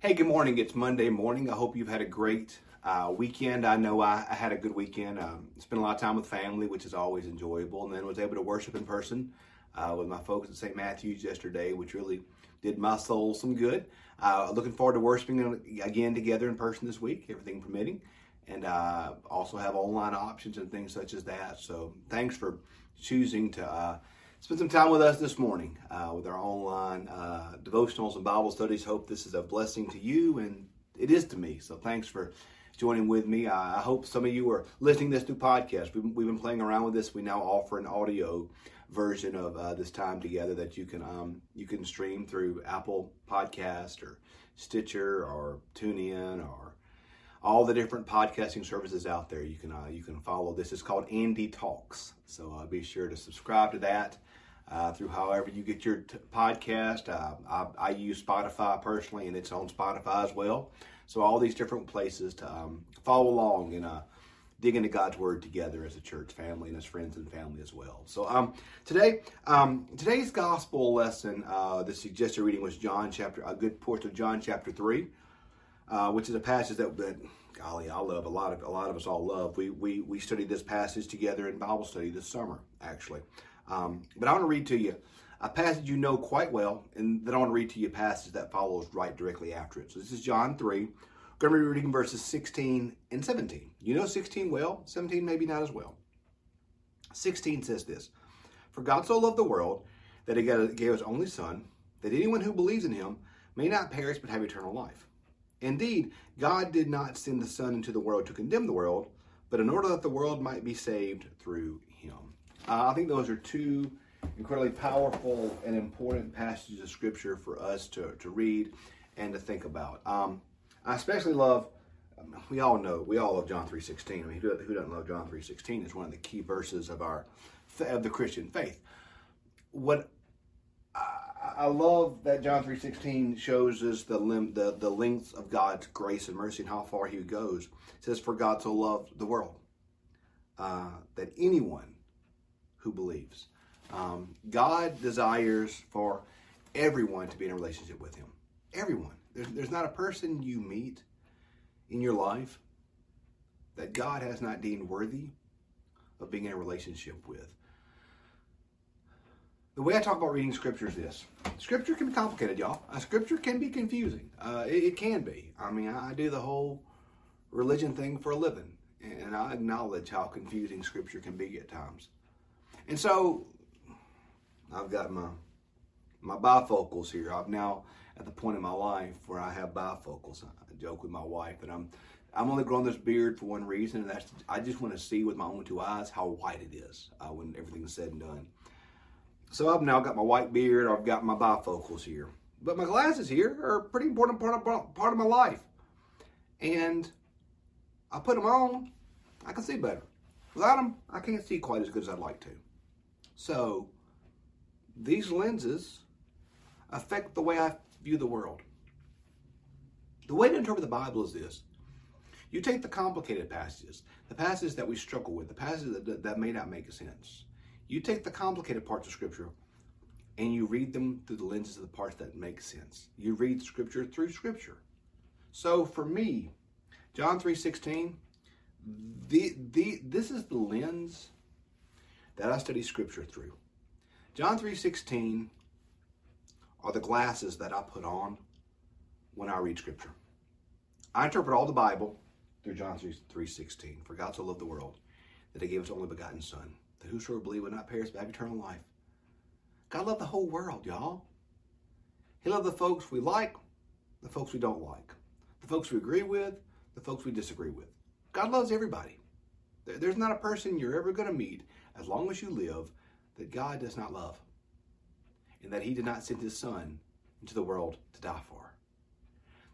Hey, good morning. It's Monday morning. I hope you've had a great uh, weekend. I know I, I, had a good weekend. Um, spent a lot of time with family, which is always enjoyable, and then was able to worship in person uh, with my folks at St. Matthew's yesterday, which really did my soul some good. Uh, looking forward to worshiping again together in person this week, everything permitting, and uh, also have online options and things such as that. So thanks for choosing to uh, spend some time with us this morning uh, with our online uh, devotionals and Bible studies. Hope this is a blessing to you, and it is to me. So thanks for joining with me. I hope some of you are listening this through podcast. We've, we've been playing around with this. We now offer an audio version of uh, this time together that you can um, you can stream through Apple Podcast or Stitcher or TuneIn or all the different podcasting services out there. You can uh, you can follow this. It's called Andy Talks. So uh, be sure to subscribe to that uh, through however you get your t- podcast. Uh, I, I, use Spotify personally, and it's on Spotify as well. So all these different places to um, follow along and uh, dig into God's Word together as a church family and as friends and family as well. So um, today, um, today's gospel lesson, uh, the suggested reading was John chapter, a good portion of John chapter three, uh, which is a passage that, that golly, I love. A lot of a lot of us all love. We we we studied this passage together in Bible study this summer, actually. Um, but I want to read to you a passage you know quite well, and then I want to read to you a passage that follows right directly after it. So this is John 3. We're going to be reading verses 16 and 17. You know 16 well, 17 maybe not as well. 16 says this For God so loved the world that he gave his only Son, that anyone who believes in him may not perish but have eternal life. Indeed, God did not send the Son into the world to condemn the world, but in order that the world might be saved through him. Uh, I think those are two incredibly powerful and important passages of Scripture for us to, to read and to think about. Um, I especially love, we all know, we all love John 3.16. I mean, who, who doesn't love John 3.16? It's one of the key verses of our of the Christian faith. What I, love that John 3.16 shows us the, lim, the, the length of God's grace and mercy and how far he goes. It says, for God so loved the world uh, that anyone who believes. Um, God desires for everyone to be in a relationship with Him. Everyone. There's, there's not a person you meet in your life that God has not deemed worthy of being in a relationship with. The way I talk about reading scripture is this scripture can be complicated, y'all. Scripture can be confusing. Uh, it, it, can be. I mean, I, I do the whole religion thing for a living, and I acknowledge how confusing scripture can be at times. And so I've got my my bifocals here. I'm now at the point in my life where I have bifocals. I joke with my wife that I'm I'm only growing this beard for one reason, and that's I just want to see with my own two eyes how white it is uh, when everything's said and done. So I've now got my white beard. I've got my bifocals here, but my glasses here are a pretty important part of part of my life, and I put them on. I can see better. Without them, I can't see quite as good as I'd like to. So these lenses affect the way I view the world. The way to interpret the Bible is this. You take the complicated passages, the passages that we struggle with, the passages that, that may not make sense. You take the complicated parts of Scripture and you read them through the lenses of the parts that make sense. You read Scripture through Scripture. So for me, John 3.16, the, the, this is the lens that I study Scripture through. John 3.16 are the glasses that I put on when I read Scripture. I interpret all the Bible through John 3.16. For God so loved the world that he gave his only begotten Son, that whosoever believe would not perish but have eternal life. God loved the whole world, y'all. He loved the folks we like, the folks we don't like, the folks we agree with, the folks we disagree with. God loves everybody. There's not a person you're ever going to meet as long as you live that God does not love and that he did not send his son into the world to die for.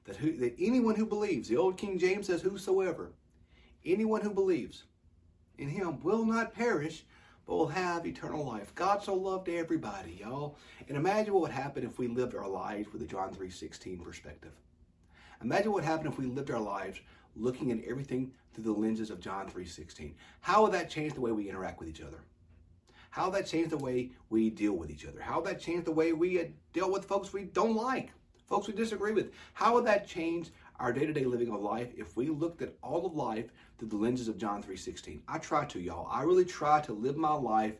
That, who, that anyone who believes, the old King James says, whosoever, anyone who believes in him will not perish, but will have eternal life. God so loved everybody, y'all. And imagine what would happen if we lived our lives with a John 3.16 perspective. Imagine what happened if we lived our lives looking at everything through the lenses of John 3.16. How would that change the way we interact with each other? How would that change the way we deal with each other? How would that change the way we uh, deal with folks we don't like? folks we disagree with. How would that change our day-to-day living of life if we looked at all of life through the lenses of John 3:16? I try to, y'all. I really try to live my life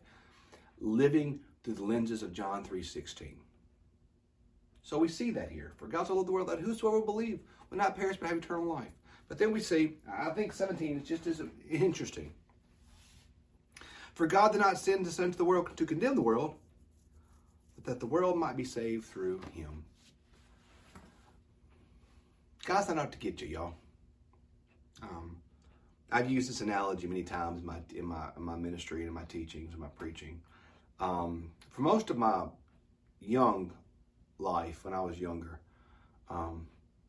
living through the lenses of John 3:16. So we see that here. For God so loved the world that whosoever believe will not perish but have eternal life. But then we see, I think 17 is just as interesting. For God did not send his son to the world to condemn the world, but that the world might be saved through him. God's not out to get you, y'all. Um, I've used this analogy many times in my in my in my ministry and in my teachings and my preaching. Um, for most of my young life, when I was younger, um,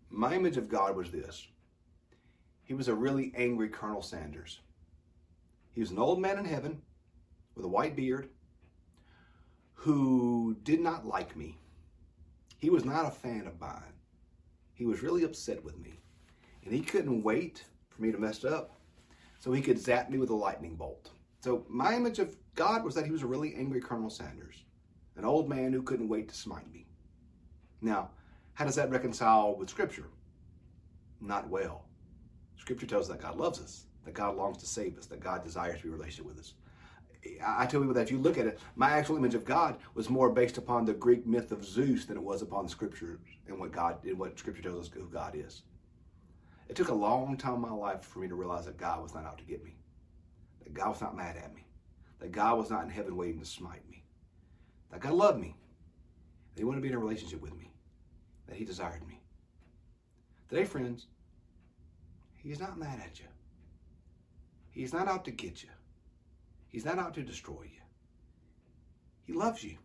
my image of God was this. He was a really angry Colonel Sanders. He was an old man in heaven with a white beard who did not like me. He was not a fan of mine. He was really upset with me. And he couldn't wait for me to mess up so he could zap me with a lightning bolt. So my image of God was that he was a really angry Colonel Sanders, an old man who couldn't wait to smite me. Now, how does that reconcile with Scripture? Not well. Scripture tells us that God loves us, that God longs to save us, that God desires to be relationship with us. I tell people that if you look at it, my actual image of God was more based upon the Greek myth of Zeus than it was upon the Scripture and what God and what Scripture tells us who God is. It took a long time in my life for me to realize that God was not out to get me, that God was not mad at me, that God was not in heaven waiting to smite me, that God loved me, that He wanted to be in a relationship with me, that He desired me. Today, friends, He's not mad at you. He's not out to get you. He's not out to destroy you. He loves you.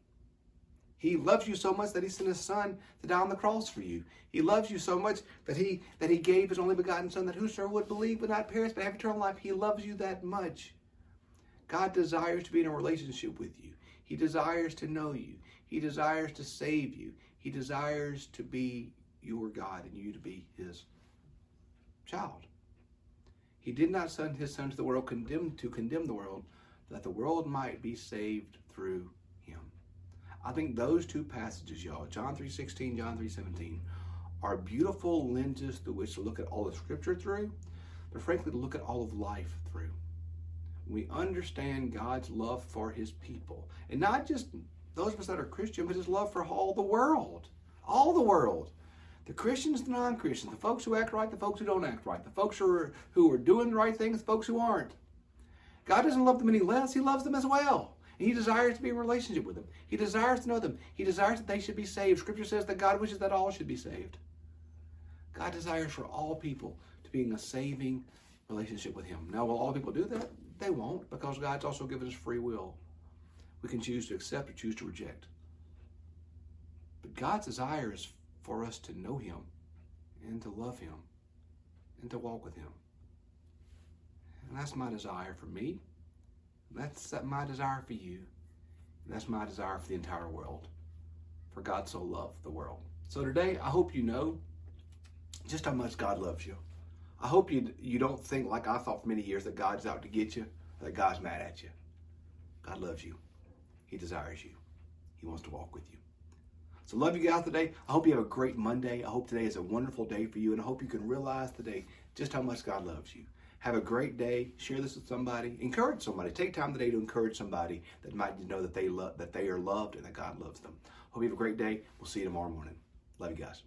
He loves you so much that he sent his son to die on the cross for you. He loves you so much that he that he gave his only begotten son that whosoever would believe would not perish but have eternal life. He loves you that much. God desires to be in a relationship with you. He desires to know you. He desires to save you. He desires to be your God and you to be his child. He did not send his son to the world condemned to condemn the world, that the world might be saved through him. I think those two passages, y'all, John 3.16, John 3.17, are beautiful lenses through which to look at all the scripture through, but frankly to look at all of life through. We understand God's love for his people. And not just those of us that are Christian, but his love for all the world. All the world. The Christians, the non-Christians, the folks who act right, the folks who don't act right, the folks who are, who are doing the right things, the folks who aren't. God doesn't love them any less. He loves them as well. And he desires to be in relationship with them. He desires to know them. He desires that they should be saved. Scripture says that God wishes that all should be saved. God desires for all people to be in a saving relationship with him. Now, will all people do that? They won't, because God's also given us free will. We can choose to accept or choose to reject. But God's desire is for us to know him and to love him and to walk with him. And that's my desire for me. That's my desire for you. That's my desire for the entire world. For God so loved the world. So today, I hope you know just how much God loves you. I hope you you don't think like I thought for many years that God's out to get you, that God's mad at you. God loves you. He desires you. He wants to walk with you. So love you guys today. I hope you have a great Monday. I hope today is a wonderful day for you, and I hope you can realize today just how much God loves you. Have a great day. Share this with somebody. Encourage somebody. Take time today to encourage somebody that might know that they love that they are loved and that God loves them. Hope you have a great day. We'll see you tomorrow morning. Love you guys.